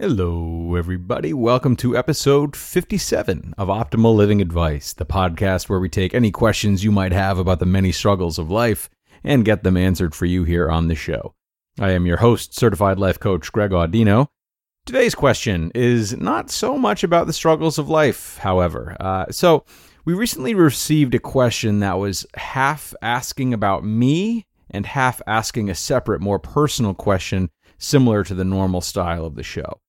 Hello, everybody. Welcome to episode 57 of Optimal Living Advice, the podcast where we take any questions you might have about the many struggles of life and get them answered for you here on the show. I am your host, certified life coach Greg Audino. Today's question is not so much about the struggles of life, however. Uh, so, we recently received a question that was half asking about me and half asking a separate, more personal question similar to the normal style of the show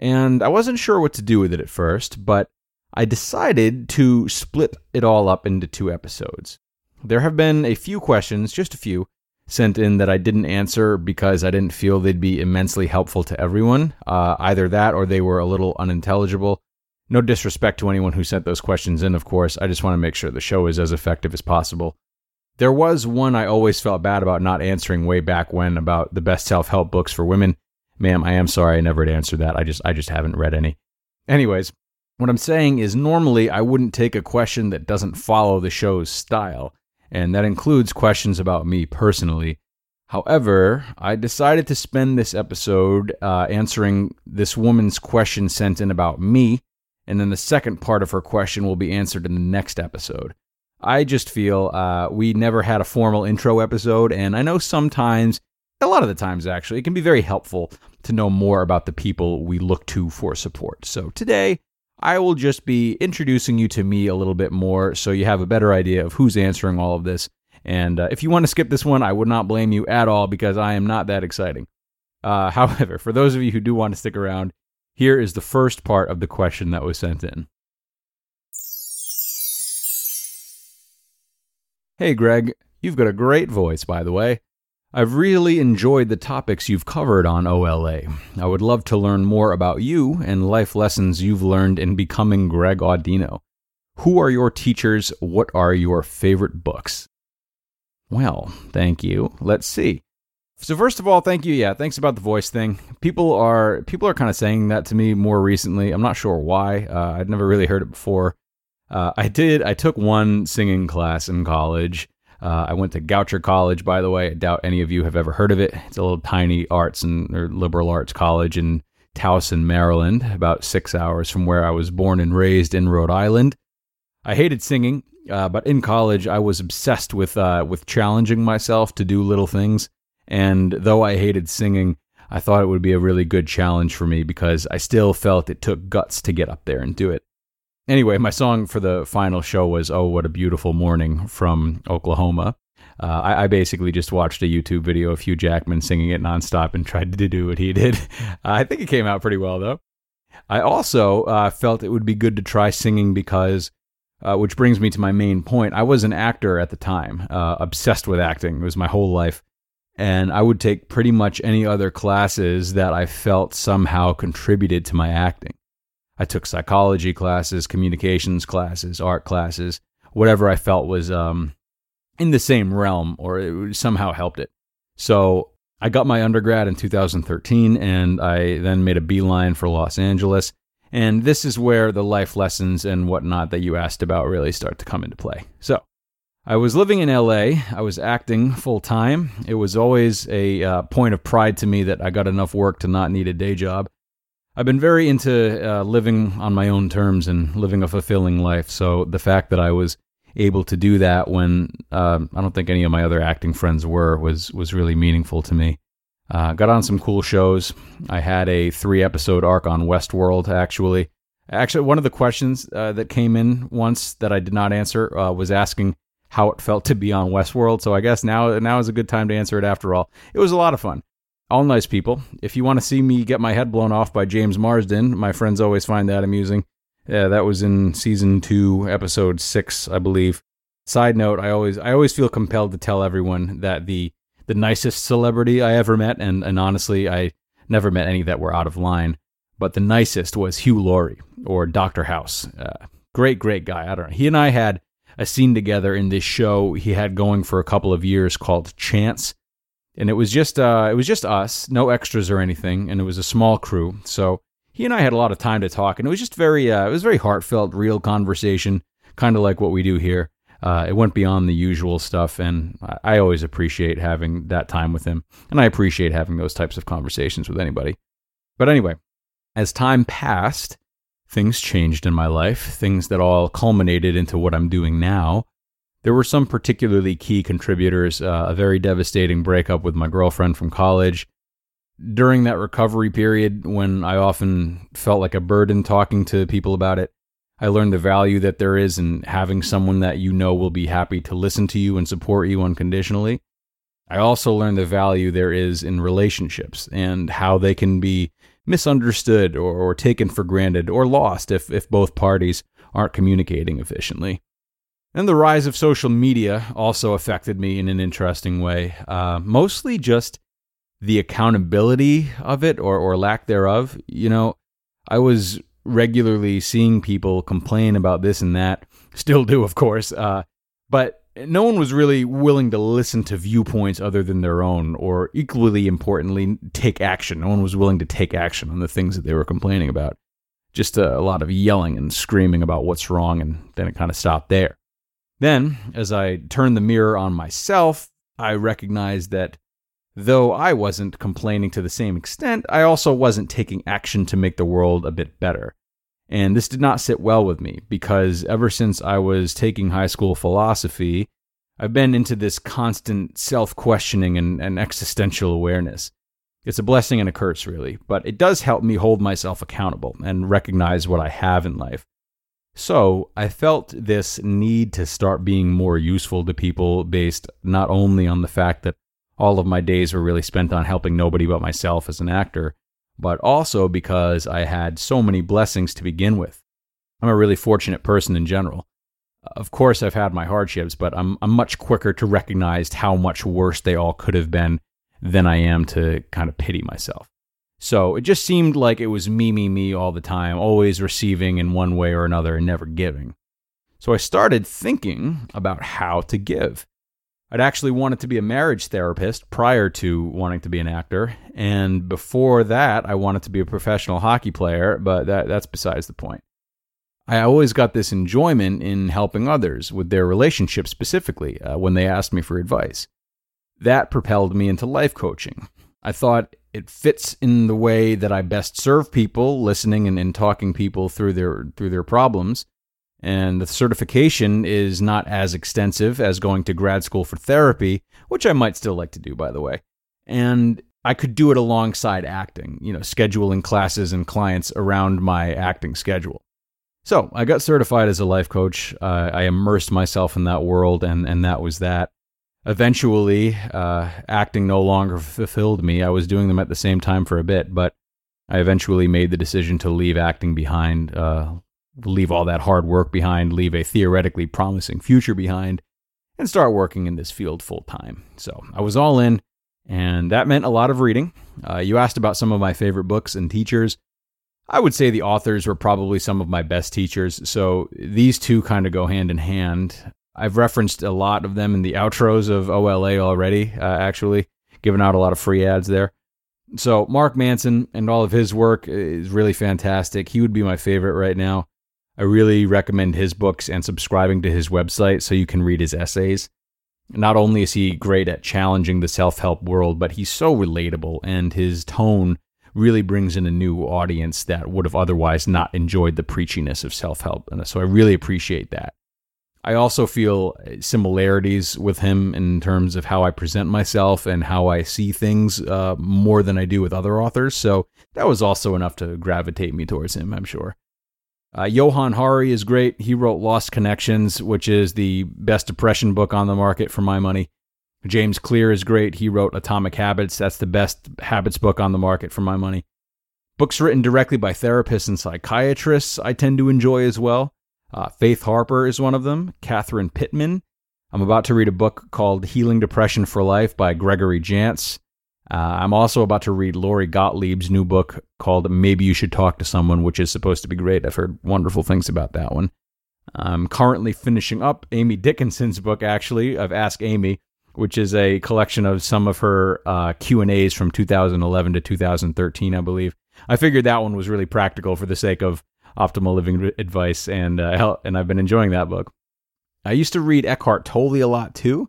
and I wasn't sure what to do with it at first, but I decided to split it all up into two episodes. There have been a few questions, just a few, sent in that I didn't answer because I didn't feel they'd be immensely helpful to everyone. Uh, either that or they were a little unintelligible. No disrespect to anyone who sent those questions in, of course. I just want to make sure the show is as effective as possible. There was one I always felt bad about not answering way back when about the best self help books for women. Ma'am, I am sorry I never answered that. I just I just haven't read any. Anyways, what I'm saying is normally I wouldn't take a question that doesn't follow the show's style, and that includes questions about me personally. However, I decided to spend this episode uh, answering this woman's question sent in about me, and then the second part of her question will be answered in the next episode. I just feel uh, we never had a formal intro episode, and I know sometimes a lot of the times actually it can be very helpful to know more about the people we look to for support. So today I will just be introducing you to me a little bit more so you have a better idea of who's answering all of this. And uh, if you want to skip this one, I would not blame you at all because I am not that exciting. Uh, however, for those of you who do want to stick around, here is the first part of the question that was sent in. Hey, Greg, you've got a great voice, by the way. I've really enjoyed the topics you've covered on OLA. I would love to learn more about you and life lessons you've learned in becoming Greg Audino. Who are your teachers? What are your favorite books? Well, thank you. Let's see. So first of all, thank you. Yeah, thanks about the voice thing. People are people are kind of saying that to me more recently. I'm not sure why. Uh, I'd never really heard it before. Uh, I did. I took one singing class in college, uh, I went to Goucher College, by the way. I doubt any of you have ever heard of it. It's a little tiny arts and or liberal arts college in Towson, Maryland, about six hours from where I was born and raised in Rhode Island. I hated singing, uh, but in college I was obsessed with uh, with challenging myself to do little things. And though I hated singing, I thought it would be a really good challenge for me because I still felt it took guts to get up there and do it. Anyway, my song for the final show was "Oh What a Beautiful Morning" from Oklahoma. Uh, I, I, basically just watched a YouTube video of Hugh Jackman singing it nonstop and tried to do what he did. I think it came out pretty well, though. I also uh, felt it would be good to try singing because, uh, which brings me to my main point. I was an actor at the time, uh, obsessed with acting. It was my whole life. And I would take pretty much any other classes that I felt somehow contributed to my acting. I took psychology classes, communications classes, art classes, whatever I felt was um, in the same realm or somehow helped it. So I got my undergrad in 2013 and I then made a beeline for Los Angeles. And this is where the life lessons and whatnot that you asked about really start to come into play. So I was living in LA. I was acting full time. It was always a uh, point of pride to me that I got enough work to not need a day job. I've been very into uh, living on my own terms and living a fulfilling life. So the fact that I was able to do that when uh, I don't think any of my other acting friends were was was really meaningful to me. Uh, got on some cool shows. I had a three episode arc on Westworld, actually. Actually, one of the questions uh, that came in once that I did not answer uh, was asking how it felt to be on Westworld. So I guess now now is a good time to answer it after all. It was a lot of fun. All nice people. If you want to see me get my head blown off by James Marsden, my friends always find that amusing. Yeah, that was in season two, episode six, I believe. Side note: I always I always feel compelled to tell everyone that the the nicest celebrity I ever met, and and honestly, I never met any that were out of line, but the nicest was Hugh Laurie or Doctor House. Uh, great, great guy. I don't know. He and I had a scene together in this show he had going for a couple of years called Chance, and it was just uh, it was just us, no extras or anything, and it was a small crew. So he and I had a lot of time to talk, and it was just very uh, it was very heartfelt, real conversation, kind of like what we do here. Uh, it went beyond the usual stuff, and I, I always appreciate having that time with him, and I appreciate having those types of conversations with anybody. But anyway, as time passed, things changed in my life, things that all culminated into what I'm doing now. There were some particularly key contributors, uh, a very devastating breakup with my girlfriend from college. During that recovery period, when I often felt like a burden talking to people about it, I learned the value that there is in having someone that you know will be happy to listen to you and support you unconditionally. I also learned the value there is in relationships and how they can be misunderstood or, or taken for granted or lost if, if both parties aren't communicating efficiently. And the rise of social media also affected me in an interesting way, uh, mostly just the accountability of it or, or lack thereof. You know, I was regularly seeing people complain about this and that, still do, of course, uh, but no one was really willing to listen to viewpoints other than their own, or equally importantly, take action. No one was willing to take action on the things that they were complaining about. Just a, a lot of yelling and screaming about what's wrong, and then it kind of stopped there. Then, as I turned the mirror on myself, I recognized that though I wasn't complaining to the same extent, I also wasn't taking action to make the world a bit better. And this did not sit well with me because ever since I was taking high school philosophy, I've been into this constant self questioning and, and, existential awareness. It's a blessing and a curse, really, but it does help me hold myself accountable and recognize what I have in life. So I felt this need to start being more useful to people based not only on the fact that all of my days were really spent on helping nobody but myself as an actor, but also because I had so many blessings to begin with. I'm a really fortunate person in general. Of course, I've had my hardships, but I'm, I'm much quicker to recognize how much worse they all could have been than I am to kind of pity myself. So it just seemed like it was me, me, me all the time, always receiving in one way or another and never giving. So I started thinking about how to give. I'd actually wanted to be a marriage therapist prior to wanting to be an actor, and before that, I wanted to be a professional hockey player, but that, that's besides the point. I always got this enjoyment in helping others with their relationships specifically uh, when they asked me for advice. That propelled me into life coaching. I thought it fits in the way that I best serve people, listening and, and talking people through their through their problems and the certification is not as extensive as going to grad school for therapy, which I might still like to do, by the way. And I could do it alongside acting, you know, scheduling classes and clients around my acting schedule. So I got certified as a life coach. Uh, I immersed myself in that world, and, and that was that. Eventually, uh, acting no longer fulfilled me. I was doing them at the same time for a bit, but I eventually made the decision to leave acting behind uh, leave all that hard work behind, leave a theoretically promising future behind, and start working in this field full time. So I was all in, and that meant a lot of reading. Uh, you asked about some of my favorite books and teachers. I would say the authors were probably some of my best teachers, so these two kind of go hand in hand. I've referenced a lot of them in the outros of OLA already, uh, actually, giving out a lot of free ads there. So, Mark Manson and all of his work is really fantastic. He would be my favorite right now. I really recommend his books and subscribing to his website so you can read his essays. Not only is he great at challenging the self help world, but he's so relatable and his tone really brings in a new audience that would have otherwise not enjoyed the preachiness of self help. And so I really appreciate that. I also feel similarities with him in terms of how I present myself and how I see things uh, more than I do with other authors. So that was also enough to gravitate me towards him, I'm sure. Uh, Johann Hari is great. He wrote Lost Connections, which is the best depression book on the market for my money. James Clear is great. He wrote Atomic Habits. That's the best habits book on the market for my money. Books written directly by therapists and psychiatrists I tend to enjoy as well. Uh, Faith Harper is one of them, Catherine Pittman. I'm about to read a book called Healing Depression for Life by Gregory Jantz. Uh, I'm also about to read Lori Gottlieb's new book called Maybe You Should Talk to Someone, which is supposed to be great. I've heard wonderful things about that one. I'm currently finishing up Amy Dickinson's book, actually, of Ask Amy, which is a collection of some of her uh, Q&As from 2011 to 2013, I believe. I figured that one was really practical for the sake of optimal living advice, and uh, and I've been enjoying that book. I used to read Eckhart Tolle a lot too,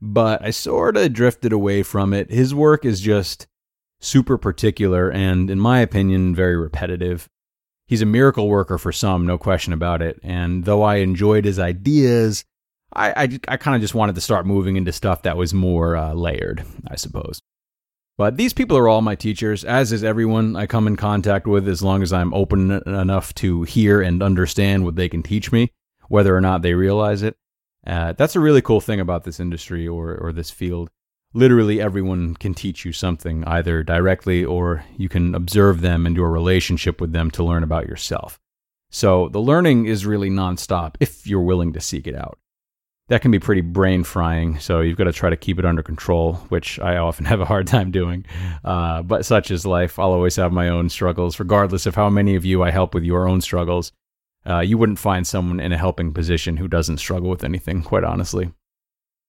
but I sort of drifted away from it. His work is just super particular and, in my opinion, very repetitive. He's a miracle worker for some, no question about it. And though I enjoyed his ideas, I, I, I kind of just wanted to start moving into stuff that was more uh, layered, I suppose. But these people are all my teachers, as is everyone I come in contact with, as long as I'm open enough to hear and understand what they can teach me, whether or not they realize it. Uh, that's a really cool thing about this industry or, or this field. Literally, everyone can teach you something, either directly or you can observe them and do a relationship with them to learn about yourself. So the learning is really nonstop if you're willing to seek it out that can be pretty brain frying. So you've got to try to keep it under control, which I often have a hard time doing. Uh, but such is life. I'll always have my own struggles, regardless of how many of you I help with your own struggles. Uh, you wouldn't find someone in a helping position who doesn't struggle with anything, quite honestly.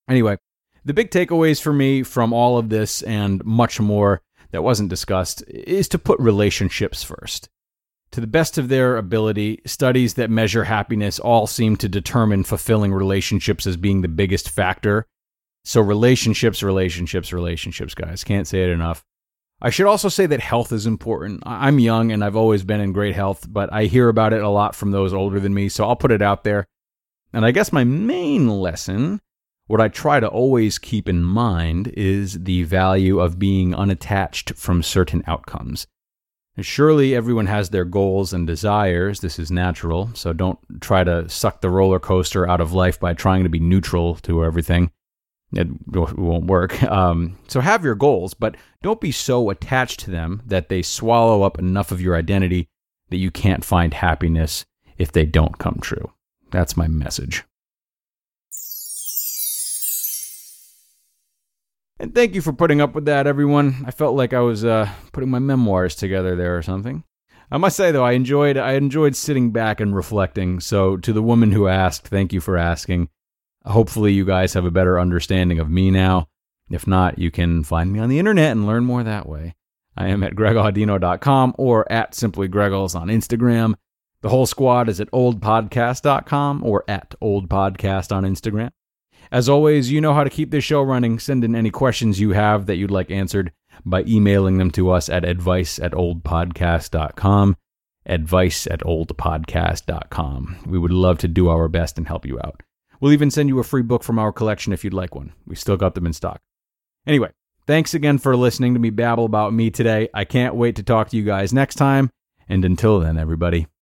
Anyway, the big takeaways for me from all of this and much more that wasn't discussed is to put relationships first. To the best of their ability, studies that measure happiness all seem to determine fulfilling relationships as being the biggest factor. So, relationships, relationships, relationships, guys. Can't say it enough. I should also say that health is important. I'm young and I've always been in great health, but I hear about it a lot from those older than me, so I'll put it out there. And I guess my main lesson, what I try to always keep in mind, is the value of being unattached from certain outcomes. Surely everyone has their goals and desires. This is natural. So don't try to suck the roller coaster out of life by trying to be neutral to everything. It won't work. Um, so have your goals, but don't be so attached to them that they swallow up enough of your identity that you can't find happiness if they don't come true. That's my message. And thank you for putting up with that, everyone. I felt like I was uh, putting my memoirs together there or something. I must say though, I enjoyed I enjoyed sitting back and reflecting. So to the woman who asked, thank you for asking. Hopefully you guys have a better understanding of me now. If not, you can find me on the internet and learn more that way. I am at gregaudino.com or at simply Gregals on Instagram. The whole squad is at olapodcast.com or at olapodcast on Instagram. As always, you know how to keep this show running. Send in any questions you have that you'd like answered by emailing them to us at advice at olapodcast.com. Advice at olapodcast.com. We would love to do our best and help you out. We'll even send you a free book from our collection if you'd like one. We still got them in stock. Anyway, thanks again for listening to me babble about me today. I can't wait to talk to you guys next time. And until then, everybody,